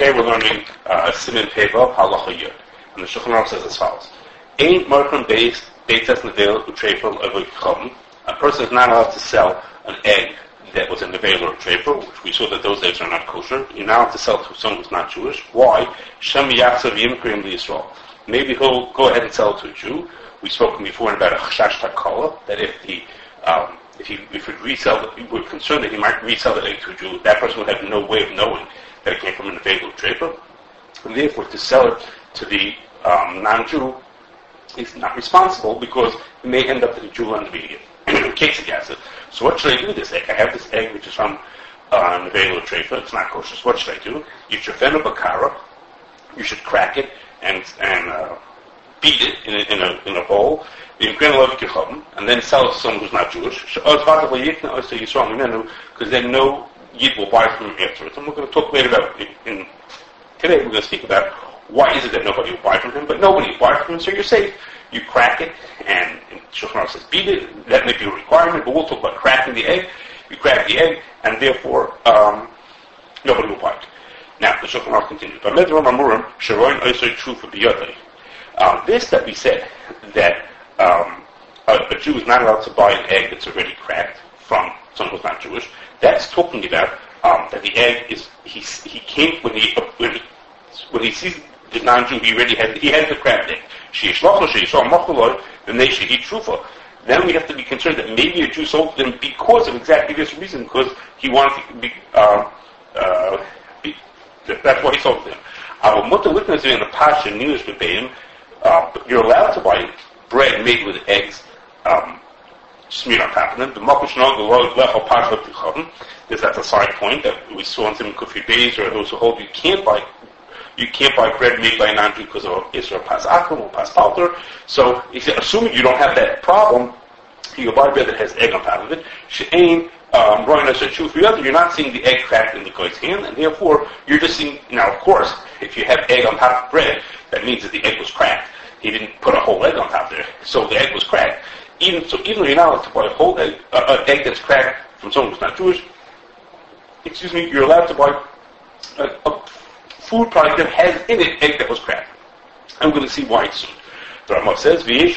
Today we're learning uh, Simin Peva Halacha Yud. And the Shulchan Aruch says as follows. Ein Merkam based Beitas Nevel Utrefel Avik A person is not allowed to sell an egg that was in the veil or trefer, which we saw that those eggs are not kosher. You're now allowed to sell to someone who's not Jewish. Why? Shem Yachzav Yimkrim Yisrael. Maybe he'll go ahead and sell it to a Jew. We've spoken before about a chashash takala, that if the um, if he if he resell, we're concerned that he might resell the egg to a Jew. That person would have no way of knowing that it came from an available trefer, and therefore to sell it to the um, non-Jew is not responsible because it may end up that the Jew will end up eating it. Acid. So what should I do with this egg? I have this egg which is from uh, an available trefa. It's not kosher. So what should I do? You should fend a bakara. You should crack it and and uh, beat it in a, in a, in a bowl. And then sell it to someone who's not Jewish. Because then no Yid will buy from him afterwards. And we're going to talk later about in, today. We're going to speak about why is it that nobody will buy from him, but nobody will buy from him, so you're safe. You crack it, and, and Shulchan says beat it. That may be a requirement, but we'll talk about cracking the egg. You crack the egg, and therefore um, nobody will buy it. Now the Shulchan continues. Um, this that we said that um, a, a Jew is not allowed to buy an egg that's already cracked from someone who's not Jewish. That's talking about um, that the egg is he he came when he when he when he sees the non-Jew, he already had he had the cracked egg. Then we have to be concerned that maybe a Jew sold them because of exactly this reason, because he wanted to be. Uh, uh, be that's why he sold them. Our mutter witness in the pasha news verbatim. Uh, you're allowed to buy bread made with eggs um, on top of them. The makushnog lechol pasha There's that's a side point that we saw in some Kufi Beis or those who hold you can't buy you can't buy bread made by a non-Jew because of Israel pas akum or pas palter. So he said, assuming you don't have that problem, you buy bread that has egg on top of it. She'ain um, you're not seeing the egg cracked in the guy's hand, and therefore you're just seeing. Now, of course, if you have egg on top of bread, that means that the egg was cracked. He didn't put a whole egg on top there, so the egg was cracked. Even so, even though you're not allowed to buy a whole egg, uh, an egg that's cracked from someone who's not Jewish, excuse me, you're allowed to buy a, a food product that has in it egg that was cracked. I'm going to see why soon. The Ramah says, V'yesh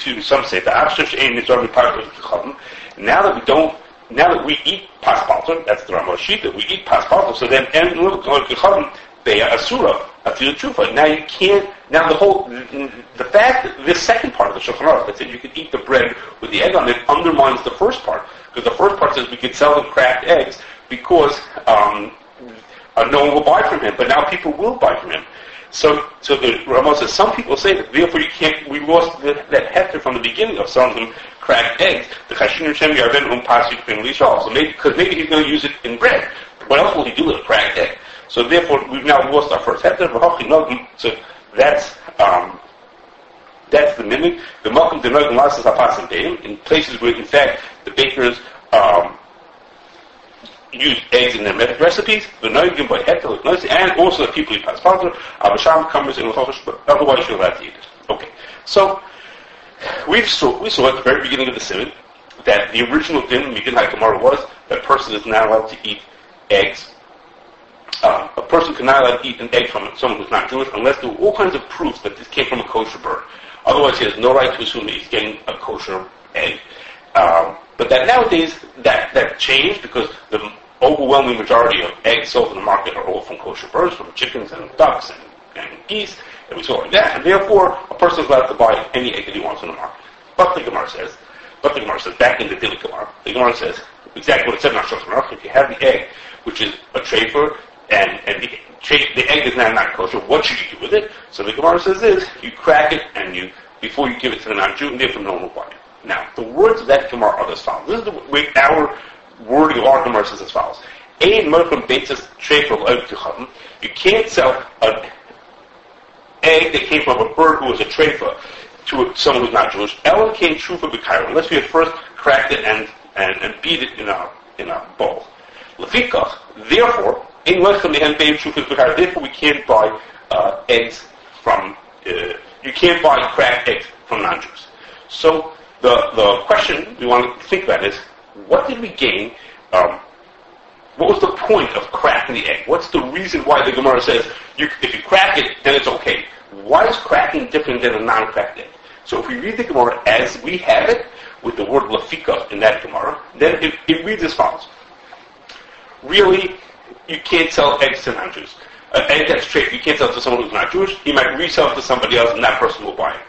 to some say, the Avshash Ein Nizar part of Now that we don't, now that we eat paspalter, that's the Ramah sheet, that we eat paspalter, so then, and they are asura, afil trufa. Now you can't, now the whole, the fact, this second part of the Shulchan Aruch that said you could eat the bread with the egg on it undermines the first part. Because the first part says we could sell the cracked eggs because um, uh, no one will buy from him, but now people will buy from him. So, so the Ramah says some people say that therefore you can't. We lost the, that hector from the beginning of selling him cracked eggs. The chashin and Shem Yarven Um Pasuk Ben So maybe because maybe he's going to use it in bread. What else will he do with a cracked egg? So therefore we've now lost our first hector. So that's um, that's the mimic. The Malcolm Denogan Lasas Hapasim in places where in fact the bakers um, use eggs in their recipes, the noigim by hetel and also the people who pass father, abasham comes in the otherwise allowed to eat it. Okay. So we saw we saw at the very beginning of the simon that the original din Migin Hakamara was that person is not allowed to eat eggs. Uh, a person cannot to eat an egg from someone who's not Jewish unless there were all kinds of proofs that this came from a kosher bird. Otherwise, he has no right to assume that he's getting a kosher egg. Um, but that nowadays that that changed because the overwhelming majority of eggs sold in the market are all from kosher birds, from chickens and ducks and, and geese, and we saw like that. And therefore, a person is allowed to buy any egg that he wants in the market. But the Gemara says, but the Gemara says, back in the Dili Gemara, the Gemara says exactly what it said in our Shulchan If you have the egg, which is a trefer, and, and the, the egg is now not kosher, what should you do with it? So the Gemara says this, you crack it and you, before you give it to the non-Jew, and therefore no one will buy it. Now, the words of that Gemara are as follows. This is the way our wording of our Gemara says as follows. You can't sell an egg that came from a bird who was a trefa to someone who's not Jewish. Ellen came trufa b'kairo, unless we had first cracked it and, and, and beat it in a, in a bowl. Lefikach, therefore, in less than the unfavorable car, Therefore, we can't buy uh, eggs from, uh, you can't buy cracked eggs from non-Jews. So the, the question we want to think about is, what did we gain um, what was the point of cracking the egg? What's the reason why the Gemara says you, if you crack it, then it's okay? Why is cracking different than a non-cracked egg? So if we read the Gemara as we have it, with the word lafika in that Gemara, then it, it reads as follows. Really, you can't sell eggs to non-Jews. An egg that's traded, you can't sell to someone who's not Jewish. He might resell it to somebody else, and that person will buy it.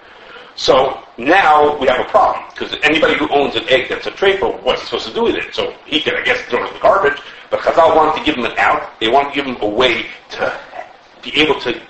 So now we have a problem because anybody who owns an egg that's a trefa, what's he supposed to do with it? So he can, I guess, throw it in the garbage. But Chazal wanted to give him an out. They wanted to give him a way to be able to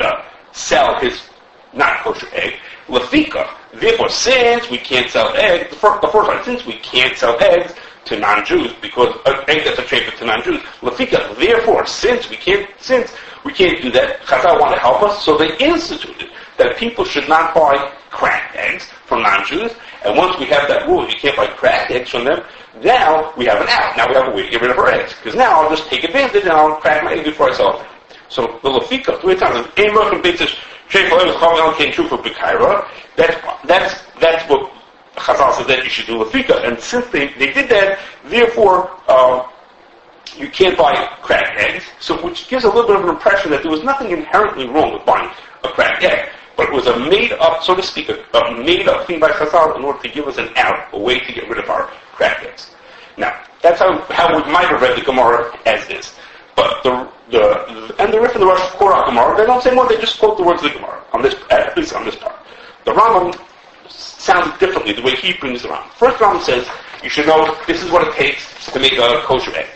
uh, sell his not kosher egg. Lafika. Therefore, since we can't sell eggs, the first, the first one, since we can't sell eggs to non-Jews because an egg that's a to non-Jews, Lafika. Therefore, since we can't, since we can't do that, Chazal want to help us, so they instituted that people should not buy cracked eggs from non-Jews. And once we have that rule, you can't buy cracked eggs from them, now we have an out. Now we have a way to get rid of our eggs. Because now I'll just take advantage and I'll crack my egg before I sell them. So the lafika, three times, that's, that's, that's what Chazal said that you should do lafika. And since they, they did that, therefore, uh, you can't buy cracked eggs, so which gives a little bit of an impression that there was nothing inherently wrong with buying a cracked egg but it was a made up, so to speak, a, a made up thing by Chazal in order to give us an out, a way to get rid of our cracked eggs. Now, that's how, how we might have read the Gemara as is. But the, the, and the Rif and the Rosh Korach Gemara, they don't say more, they just quote the words of the Gemara, on this, at least on this part. The Rambam sounds differently, the way he brings it around. First Rambam says, you should know this is what it takes to make a kosher egg.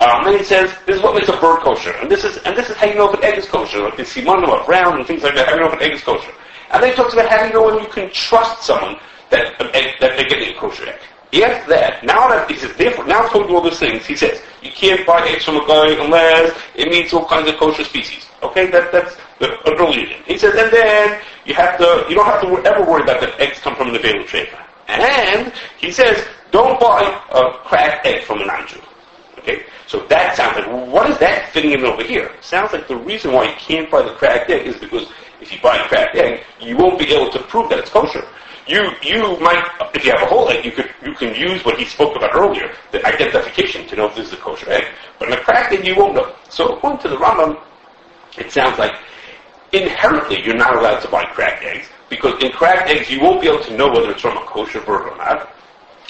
Um, then he says, this is what makes a bird kosher. And this is, and this is how you know if an egg is kosher. Like the simanim of brown and things like that, how you know if an egg is kosher. And then he talks about how you know when you can trust someone that, an egg, that they're getting a kosher egg. After that, now that he says, therefore, now you all those things, he says, you can't buy eggs from a guy unless it meets all kinds of kosher species. Okay, that, that's the earlier He says, and then you have to, you don't have to ever worry about that eggs come from the Balaam trade. And he says, don't buy a cracked egg from a non-Jew. Okay? So that sounds like, what is that fitting in over here? Sounds like the reason why you can't buy the cracked egg is because if you buy a cracked egg, you won't be able to prove that it's kosher. You, you might, if you have a whole egg, you could, you can use what he spoke about earlier, the identification to know if this is a kosher egg. But in a cracked egg, you won't know. So according to the Rambam, it sounds like inherently you're not allowed to buy cracked eggs because in cracked eggs you won't be able to know whether it's from a kosher bird or not.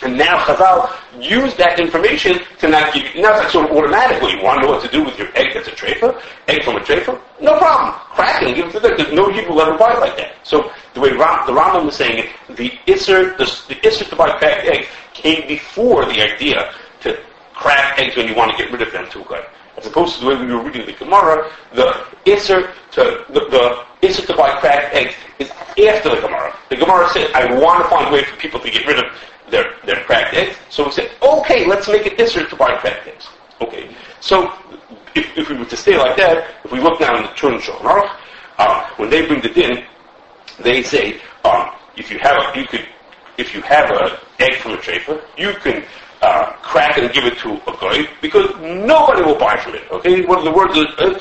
And now Chazal use that information to not give you, now it's like sort of automatically, you want to know what to do with your egg that's a trefa, egg from a trefa? No problem. Crack it and give it to them, because no Hebrew will ever buy it like that. So the way Ram, the Rambam was saying it, the Isser, the, the Isser to buy cracked eggs came before the idea to crack eggs when you want to get rid of them too good. As opposed to the way we were reading the Gemara, the Isser to, the, the Isser to buy cracked eggs is after the Gemara. The Gemara said, I want to find a way for people to get rid of their, their cracked eggs. So we said, okay, let's make it Isser to buy cracked eggs. Okay. So if, if we were to stay like that, if we look down in the Turn Shulchan uh, when they bring the din, they say, um, if you have a, you could, if you have an egg from a trefa, you can uh, crack and give it to a guy because nobody will buy from it. Okay, one of the words is uh,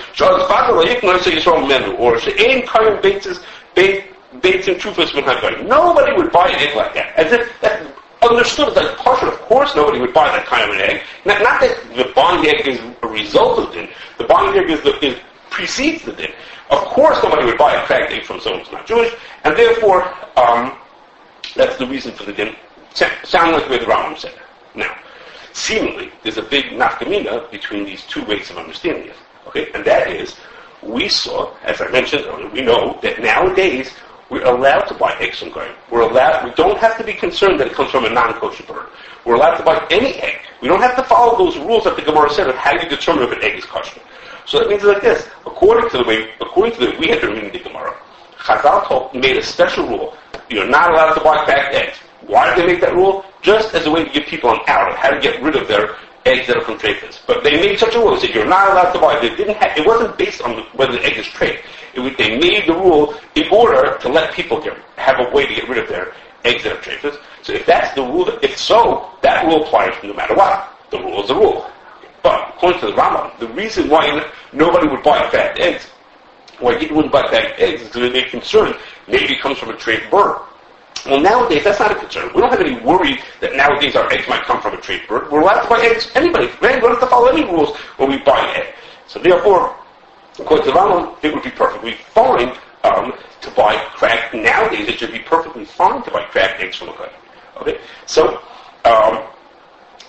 or "She'ain kaim beitzes baits and trufas min Nobody would buy an egg like that. As if that understood that partial. Of course, nobody would buy that kind of an egg. Not, not that the bond egg is a result of it. The bond egg is, the, is precedes the din. Of course, nobody would buy a cracked egg from someone who's not Jewish, and therefore, um, that's the reason for the din. Sound like the way the Rambam said it. Now, seemingly, there's a big nafkamina between these two ways of understanding it. Okay, and that is, we saw, as I mentioned earlier, we know that nowadays we're allowed to buy eggs from grain. We're allowed, we don't have to be concerned that it comes from a non-kosher bird. We're allowed to buy any egg. We don't have to follow those rules that the Gemara said of how you determine if an egg is kosher. So that means like this. According to the way, according to the way we had been reading the Gemara, Chazal made a special rule. You're not allowed to buy cracked eggs. Why did they make that rule? Just as a way to give people an out of how to get rid of their eggs that are from treifas. But they made such a rule. Said you're not allowed to buy. They didn't have, it wasn't based on whether the egg is treif. Was, they made the rule in order to let people get, have a way to get rid of their eggs that are treifas. So if that's the rule, if so, that rule applies no matter what. The rule is the rule. But according to the Rambam, the reason why nobody would buy fat eggs, why you wouldn't buy fat eggs, is because they're concerned maybe it comes from a treif bird. Well, nowadays, that's not a concern. We don't have any worry that nowadays our eggs might come from a trade bird. We're allowed to buy eggs anybody. We don't have to follow any rules when we buy an egg. So therefore, according to Rambam, it would be perfectly fine um, to buy cracked. Nowadays, it should be perfectly fine to buy cracked eggs from a guy. Okay? So, um,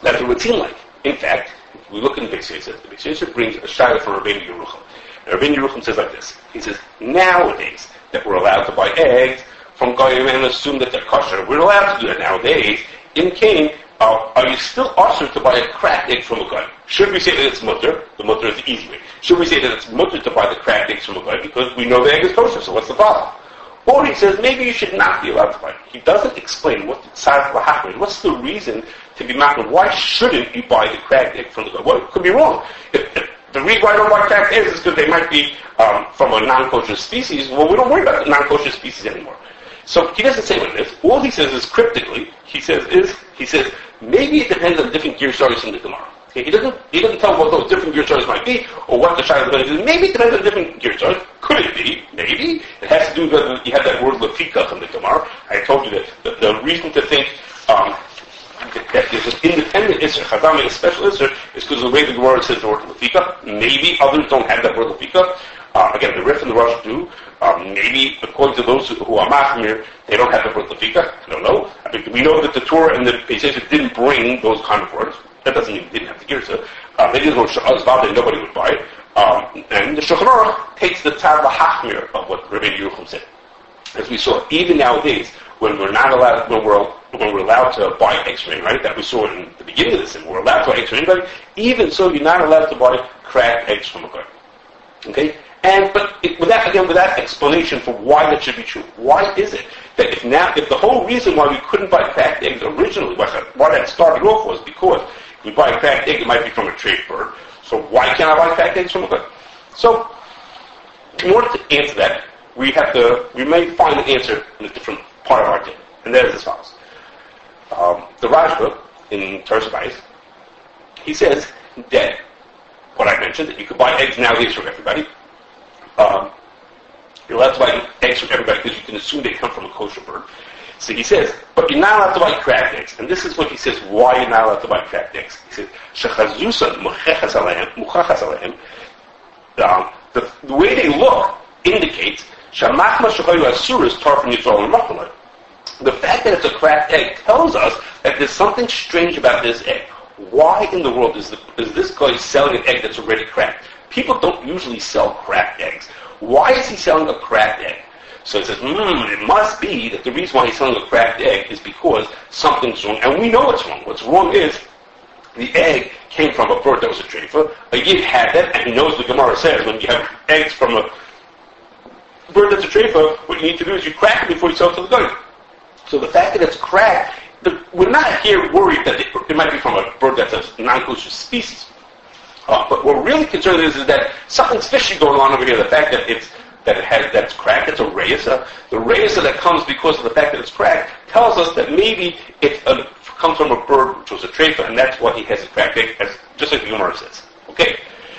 that's what it would seem like. In fact, if we look in the Beis the Beis brings a shayla from Rabbeinu Yerucham. Rabbeinu Yerucham says like this. He says, nowadays, that we're allowed to buy eggs, from Goyim and assume that they're kosher. We're allowed to do that nowadays. In Cain, uh, are you still usher to buy a cracked egg from a guy? Should we say that it's mutter? The mutter is the easy way. Should we say that it's mutter to buy the cracked eggs from a guy because we know the egg is kosher, so what's the problem? Or he says maybe you should not be allowed to buy it. He doesn't explain what the lahachmir. What's the reason to be mad? Why shouldn't you buy the cracked egg from the guy? Well, could be wrong. The reason why I don't buy cracked eggs is because they might be um, from a non-kosher species. Well, we don't worry about the non-kosher species anymore. So he doesn't say what it is. All he says is cryptically, he says is, he says, maybe it depends on different gear stories in the Gemara. Okay, he doesn't he doesn't tell what those different gear stories might be or what the child is going to. Maybe it depends on different gear stories. Could it be? Maybe. It has to do with you have that word lefika in the Gemara. I told you that the, the reason to think um, that there's an independent Isser, Chazam a special Isser, is because the way the Gemara says the word lefika. Maybe others don't have that word lefika. Uh, again, the Rif and the Rosh do. Um, maybe, according to those who, are Machmir, they don't have the word Lefika. I don't know. I mean, we know that the Torah and the Pesach didn't bring those kind of words. That doesn't mean they didn't have the Girsa. Uh, they didn't go Shazbab, and nobody would buy it. Um, and the Shulchan takes the Tar Hachmir of what Rabbi Yerucham said. As we saw, even nowadays, when we're not allowed, when we're when we're allowed to buy X-ray, right? That we saw in the beginning of this, and we're allowed to buy X-ray anybody. Even so, you're not allowed to buy cracked eggs from a guy. Okay? And but it, without again without explanation for why that should be true. Why is it that if now if the whole reason why we couldn't buy cracked eggs originally, why that, why that started off was because if we buy a cracked egg, it might be from a trade bird. So why can't I buy cracked eggs from a bird? So in order to answer that, we have to we may find the answer in a different part of our day, and that is as follows. Um, the Rashba in Toras HaBayis, he says that what I mentioned that you could buy eggs nowadays from everybody um, you're allowed to buy eggs from everybody because you can assume they come from a kosher bird. So he says, but you're not allowed to buy cracked eggs. And this is what he says, why you're not allowed to buy cracked eggs. He says, Shechazusa um, the, the way they look indicates, Shamachma shechayu asur is tar from Yisrael and The fact that it's a cracked egg tells us that there's something strange about this egg. Why in the world is, the, is this guy selling an egg that's already cracked? People don't usually sell cracked eggs. Why is he selling a cracked egg? So he says, hmm, it must be that the reason why he's selling a cracked egg is because something's wrong. And we know what's wrong. What's wrong is the egg came from a bird that was a trefa. A yid had that, and he knows the Gemara says when you have eggs from a bird that's a trefa, what you need to do is you crack it before you sell it to the guy. So the fact that it's cracked, we're not here worried that it, it might be from a bird that's a non-kosher species. Uh, but what we're really concerned is, is that something's fishy going on over here. The fact that it's that it has that's cracked, it's a reisa. The reisa that comes because of the fact that it's cracked tells us that maybe it uh, comes from a bird which was a trefa, and that's why he has a cracked egg, as, just like the Gemara says. Okay,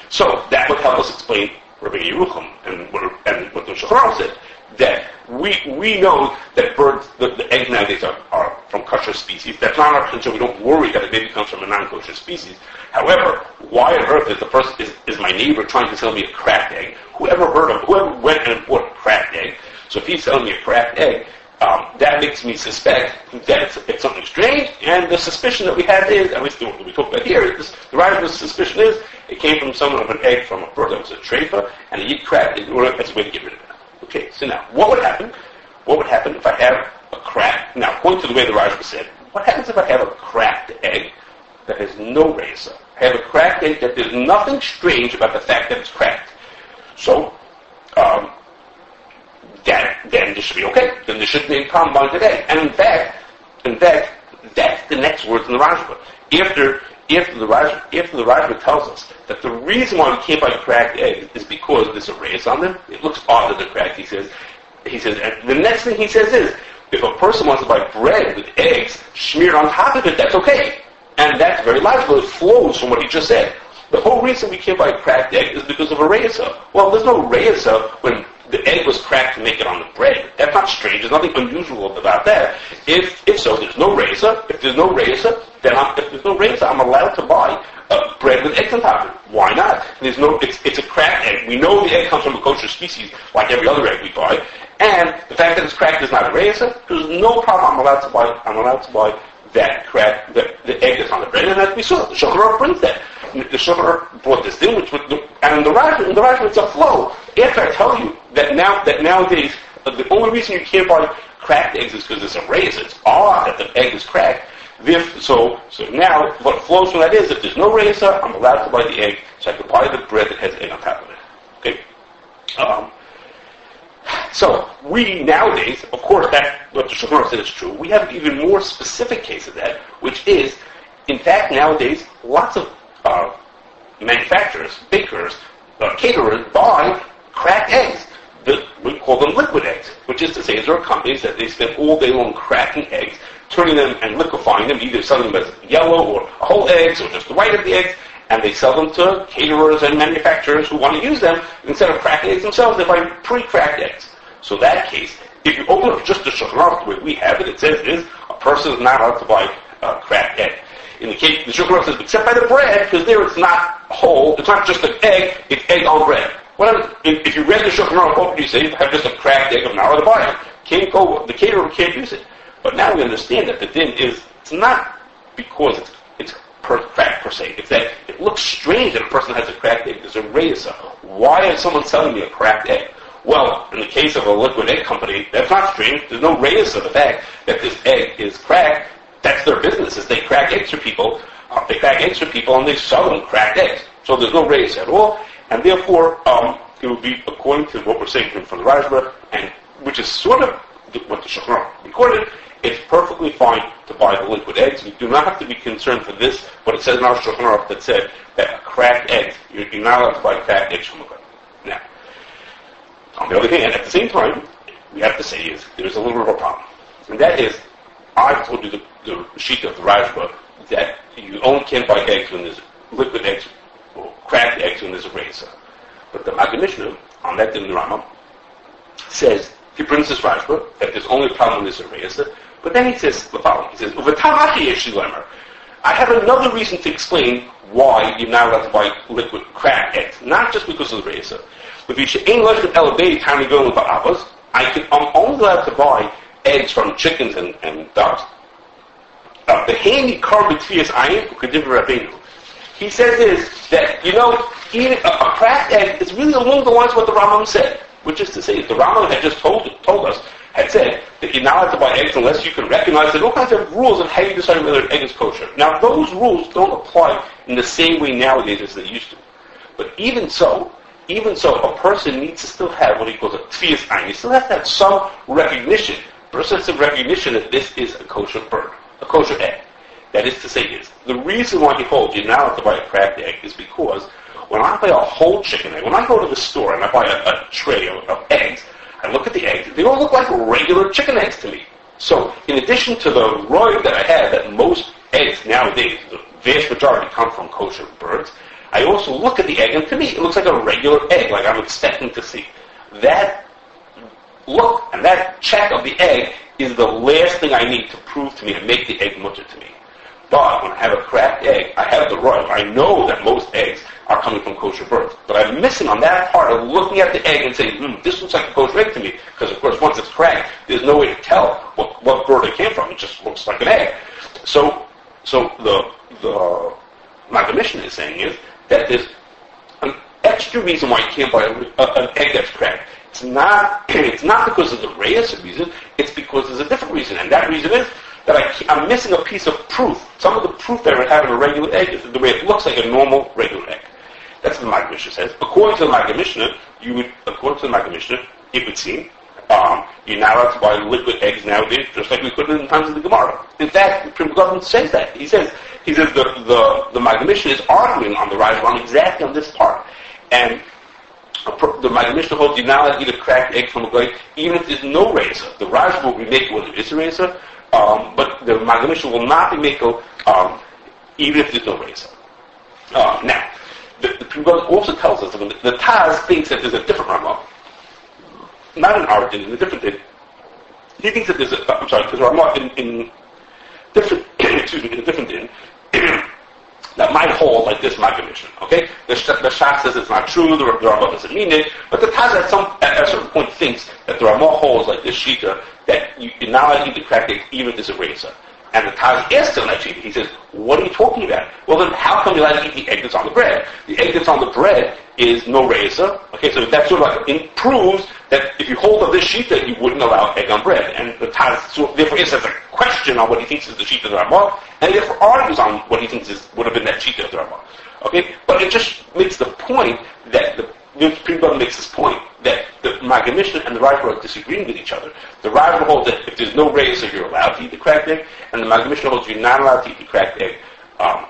so that would help us explain Rabbi Yerucham and what, and what the said that we we know that birds, the, the eggs nowadays are, are from kosher species. That's not our concern. We don't worry that it maybe comes from a non-kosher species. However, why on earth is the person is, is my neighbor trying to sell me a cracked egg? Whoever heard of whoever went and bought a cracked egg? So if he's selling me a cracked egg, um, that makes me suspect that it's, it's, something strange. And the suspicion that we have is, at least what we talk about here, is the writer's suspicion is it came from someone of an egg from a bird that was a trefa, and he cracked it as a way to get rid of it. Okay, so now, what would happen? What would happen if I have a crack? Now, point to the way the Rajah said. What happens if I have a cracked egg that has no razor? I have a cracked egg that there's nothing strange about the fact that it's cracked. So, um, that, then this should be okay. Then there shouldn't be a by today. And in fact, in fact, that's the next words in the Rajah. After if the Raj, if the Rajma tells us that the reason why we can't buy cracked eggs is because there's a race on them, it looks odd that they're cracked. He says, he says, and the next thing he says is, if a person wants to buy bread with eggs smeared on top of it, that's okay. And that's very logical. It flows from what he just said. the whole reason we can't buy cracked egg is because of a reisa. Well, there's no reisa when the egg was cracked to make it on the bread. That's not strange. There's nothing unusual about that. If if so, there's no razor. If there's no razor, then I'm, if there's no razor, I'm allowed to buy uh, bread with eggs on top of it. Why not? There's no. It's it's a cracked egg. We know the egg comes from a kosher species, like every other egg we buy. And the fact that it's cracked is not a razor. There's no problem. I'm allowed to buy. I'm allowed to buy that crack, the, the egg that's on the bread, and that we saw, the Shulchan brings that. The Shulchan brought this in, which the, and the Rashi, the Rashi, it's a flow. After I tell you that now, that nowadays, uh, the only reason you can't buy cracked eggs is because it's a raise. It's odd that the egg is cracked. If, so, so now, what flows from that is, if there's no razor, I'm allowed to buy the egg, so I can buy the bread that has egg on top of it. Okay? Um, so we nowadays, of course, that what the Shulchan said is true. We have an even more specific case of that, which is, in fact, nowadays, lots of uh, manufacturers, bakers, uh, caterers buy cracked eggs. We call them liquid eggs, which is to say, there are companies that they spend all day long cracking eggs, turning them and liquefying them, either selling them as yellow or whole eggs or just the white of the eggs, and they sell them to caterers and manufacturers who want to use them. Instead of cracking eggs themselves, they buy pre-cracked eggs. So that case, if you open up just the Shulchan the way we have it, it says is a person is not allowed to buy a cracked egg. In the case, the Shulchan says, except by the bread, because there it's not whole, it's not just an egg, it's egg on bread. What if, if you read the Shulchan would you say? have just a cracked egg, not allowed to buy it. Can't go, the caterer can't use it. But now we understand that the din is, it's not because it's, it's per per se. It's that it looks strange that a person has a cracked egg. There's a reza. Why is someone selling me a cracked egg? Well, in the case of a liquid egg company, that's not strange. There's no radius of the fact that this egg is cracked. That's their business, is they crack eggs for people. Uh, they crack eggs for people and they sell them cracked eggs. So there's no radius at all. And therefore, um, it would be according to what we're saying from the Rashba, and which is sort of what the Shulchan recorded, it's perfectly fine to buy the liquid eggs. You do not have to be concerned for this, but it says in our Shulchan that said that cracked egg, you're not allowed to buy cracked eggs from a Now, on the other hand, at the same time, we have to say is there's a little bit of a problem. And that is, I've told you the, the sheet of the Rashba that you only can buy eggs when there's liquid eggs cracked eggs when there's a razor. But the Maggid Mishnah, on that in the says, he brings this Rashba, that there's only a problem when there's a razor, but then he says the following, he says, I have another reason to explain why you're not allowed to buy liquid cracked eggs. Not just because of the razor, if you ain't like an elevate time to go with avos, I can, I'm only allowed to buy eggs from chickens and, and ducks. Uh, the handy carbon tvias ayin rabbeinu. He says is that you know eating uh, a, a cracked egg is really along the lines of what the Rambam said, which is to say, the Rambam had just told told us had said that you're not allowed to buy eggs unless you can recognize there's all kinds of rules of how you decide whether an egg is kosher. Now those rules don't apply in the same way nowadays as they used to. But even so, even so, a person needs to still have what he calls a tfias ein. He still has to have some recognition, process of recognition that this is a kosher bird, a kosher egg. That is to say, the reason why he holds you now to buy a cracked egg is because when I buy a whole chicken egg, when I go to the store and I buy a, a tray of, of eggs, I look at the eggs, they all look like regular chicken eggs to me. So, in addition to the roy that I have, that most eggs nowadays, the vast majority come from kosher birds, I also look at the egg, and to me, it looks like a regular egg, like I'm expecting to see. That look and that check of the egg is the last thing I need to prove to me and make the egg mutter to me. But when I have a cracked egg, I have the royal. I know that most eggs are coming from kosher birds. But I'm missing on that part of looking at the egg and saying, hmm, this looks like a kosher egg to me. Because of course, once it's cracked, there's no way to tell what, what bird it came from. It just looks like an egg. So, so the, the, my mission is saying is that there's an extra reason why you can't buy a, a, an egg that's cracked. It's not, it's not because of the reason, it's because there's a different reason. And that reason is that I, am missing a piece of proof. Some of the proof that I would have in a regular egg is the way it looks like a normal regular egg. That's what the Maggid Mishnah says. According to the Maggid Mishnah, you would, according to the Maggid Mishnah, it would seem, um, you're now allowed to buy liquid eggs nowadays, just like we could in the times of the Gemara. In fact, the Pri Megadim says that. He says he says the, the, the Mishnah is arguing on the Rajban exactly on this part. And the Maggid Mishnah holds you now eat a cracked egg from a guy, even if there's no razor. The Raj will be making whether it's a razor, um, but the Mishnah will not be making um, even if there's no razor. Uh, now, Prima also tells us that the, the Taz thinks that there's a different Ramah, not an art in a different thing. He thinks that there's a, I'm sorry, there's a Ramah in, in different, excuse me, in a different din that might hold like this Maggid Mishnah. Okay, the, the Shach says it's not true. The, the Ramah doesn't mean it, but the Taz at some at a certain point thinks that the Ramah holds like this Shita that you, you're not to the cracked egg even a razor. And the Taz asks him actually, he says, what are you talking about? Well then, how come you're allowed to eat the egg that's on the bread? The egg that's on the bread is no razor. Okay, so that sort of like proves that if you hold up this that you wouldn't allow egg on bread. And the Taz so therefore answers a question on what he thinks is the sheet of the Ramah, and therefore argues on what he thinks is would have been that sheet of the Ramah. Okay, but it just makes the point that the Supreme makes this point that the Maggid Mishnah and the Rashba are disagreeing with each other. The Rashba holds that if there's no razor, you're allowed to eat the cracked egg, and the Maggid Mishnah holds you're not allowed to eat the cracked egg. Um,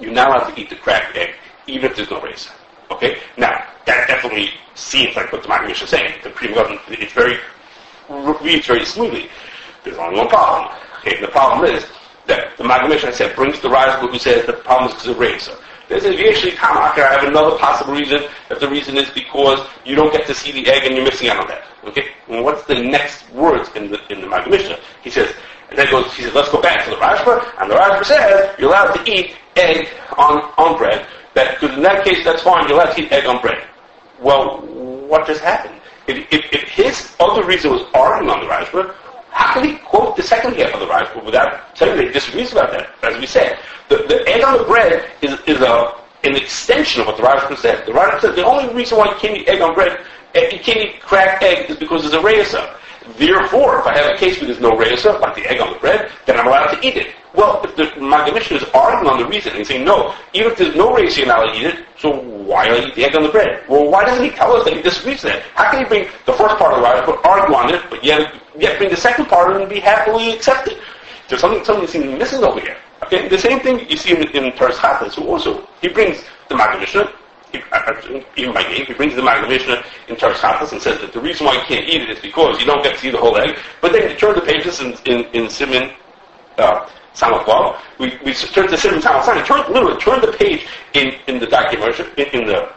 you're not allowed to eat the cracked egg, even if there's no razor. Okay? Now, that definitely seems like what the Mishnah is saying. The Supreme Government, it's very, reads very smoothly. There's only one problem. Okay? The problem is that the Maggid Mishnah said brings the Rashba who says the problem is because of razor. There's a actually Tamaka. I have another possible reason. That the reason is because you don't get to see the egg and you're missing out on that. Okay? And what's the next words in the in the Mishnah? He says, and then goes. He says, let's go back to the Rashba, and the Rashba says you're allowed to eat egg on on bread. That because in that case that's fine. You're allowed to eat egg on bread. Well, what just happened? If, if, if his other reason was arguing on the Rashba, how can he quote the second half of the Rashba without telling that he disagrees about that? As we said, the, the egg on the bread is, is a, an extension of what the Rashba said. The Rashba said the only reason why you can't eat egg on bread, eh, you can't eat cracked egg is because there's a reyesa. Therefore, if I have a case where there's no reyesa, like the egg on the bread, then I'm allowed to eat it. Well, if the Maggid Mishnah is arguing on the reason and saying, no, even if there's no you're not eat it, so why do I eat the egg on the bread? Well, why doesn't he tell us that he disagrees with that? How can he bring the first part of the Rashba, argue on it, but yet, yet bring the second part and be happily accepted? There's something, something seems missing over here. Okay, the same thing you see in, in Teres who also, he brings the uh, even by name, he brings the Maggid Mishnah in Teres Chattas and says that the reason why you can't eat it is because you don't get to see the whole egg. But then you turn the pages in, in, in Simon, uh, Samachval, we, we turn to Simon Samachval, turn, literally turn the page in, in the document, in, in the,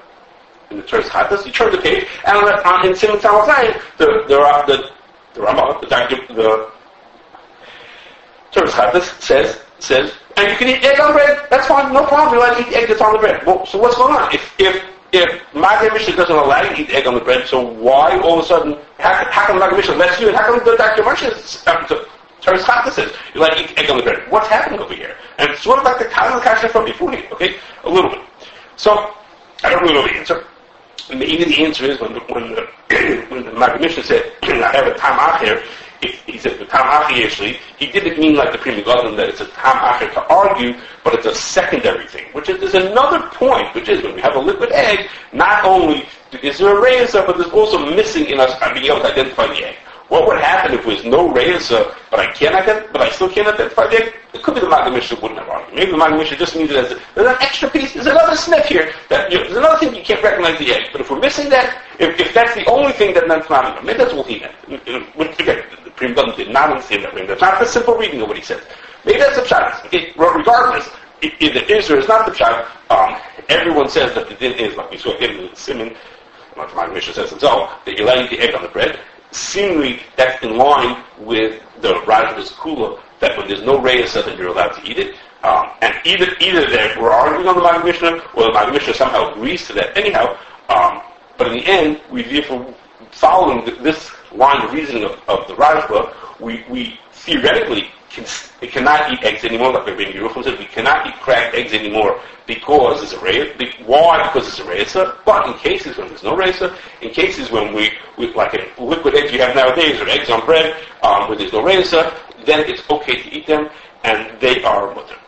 in the Teres Chattas, you turn the page, and on, in Simon Samachval, the, the, the, the Rama, the, the, the Teres Chattas says, says, and you can eat egg on bread, that's fine, no problem, you let eat egg that's on the bread. Well, so what's going on? If, if, if Maggid Mishnah doesn't allow you to eat egg on the bread, so why all of a sudden, how, how come Maggid Mishnah lets you, and how come the Dr. Um, Teres Chattas says, you let eat egg on the bread? What's happening over here? And it's sort of like the Kazan Kasha from before okay? A little bit. So, I don't really know the answer. Maybe the answer is when the, when the, when the Mishnah said, I have a tamach here, he said the tam achi actually, he didn't mean like the Pri Megadim that it's a tam achi to argue, but it's a secondary thing, which is there's another point, which is when we have a liquid egg, not only is there a reyesa, but there's also missing in us being able to identify the egg. What would happen if there's no reyesa, but I can't but I still can't identify the? It could be the Maggid Mishnah wouldn't have argued. Maybe the Maggid Mishnah just needed it as a, there's an extra piece, there's another sniff here, that, you know, there's another thing you can't recognize the egg. But if we're missing that, if, if that's the only thing that not enough, maybe that's what he meant. Again, the Pri Megadim did not understand that. That's not the simple reading of what he said. Maybe that's a pshat. Okay, regardless, if, if the Israel is not the pshat, um, everyone says that the din is, like we saw again in the Simon, like my Mishnah says himself, that you're laying the egg on the bread. Seemingly, that's in line with the Rajah's Kula, that when there's no reyesa, then you're allowed to eat it. Um, and either either that we're arguing on the Maggid Mishnah, or the Maggid Mishnah somehow agrees to that. Anyhow, um, but in the end, we therefore, following this line of reasoning of, of the Rashba, we, we theoretically can, we cannot eat eggs anymore, like Rabbi Yerucham said, we cannot eat cracked eggs anymore because it's a reyes. Why? Because it's a reyesa. But in cases when there's no reyesa, in cases when we, we like a liquid eggs you have nowadays, or eggs on bread, um, where there's no reyesa, then it's okay to eat them, and they are mutter.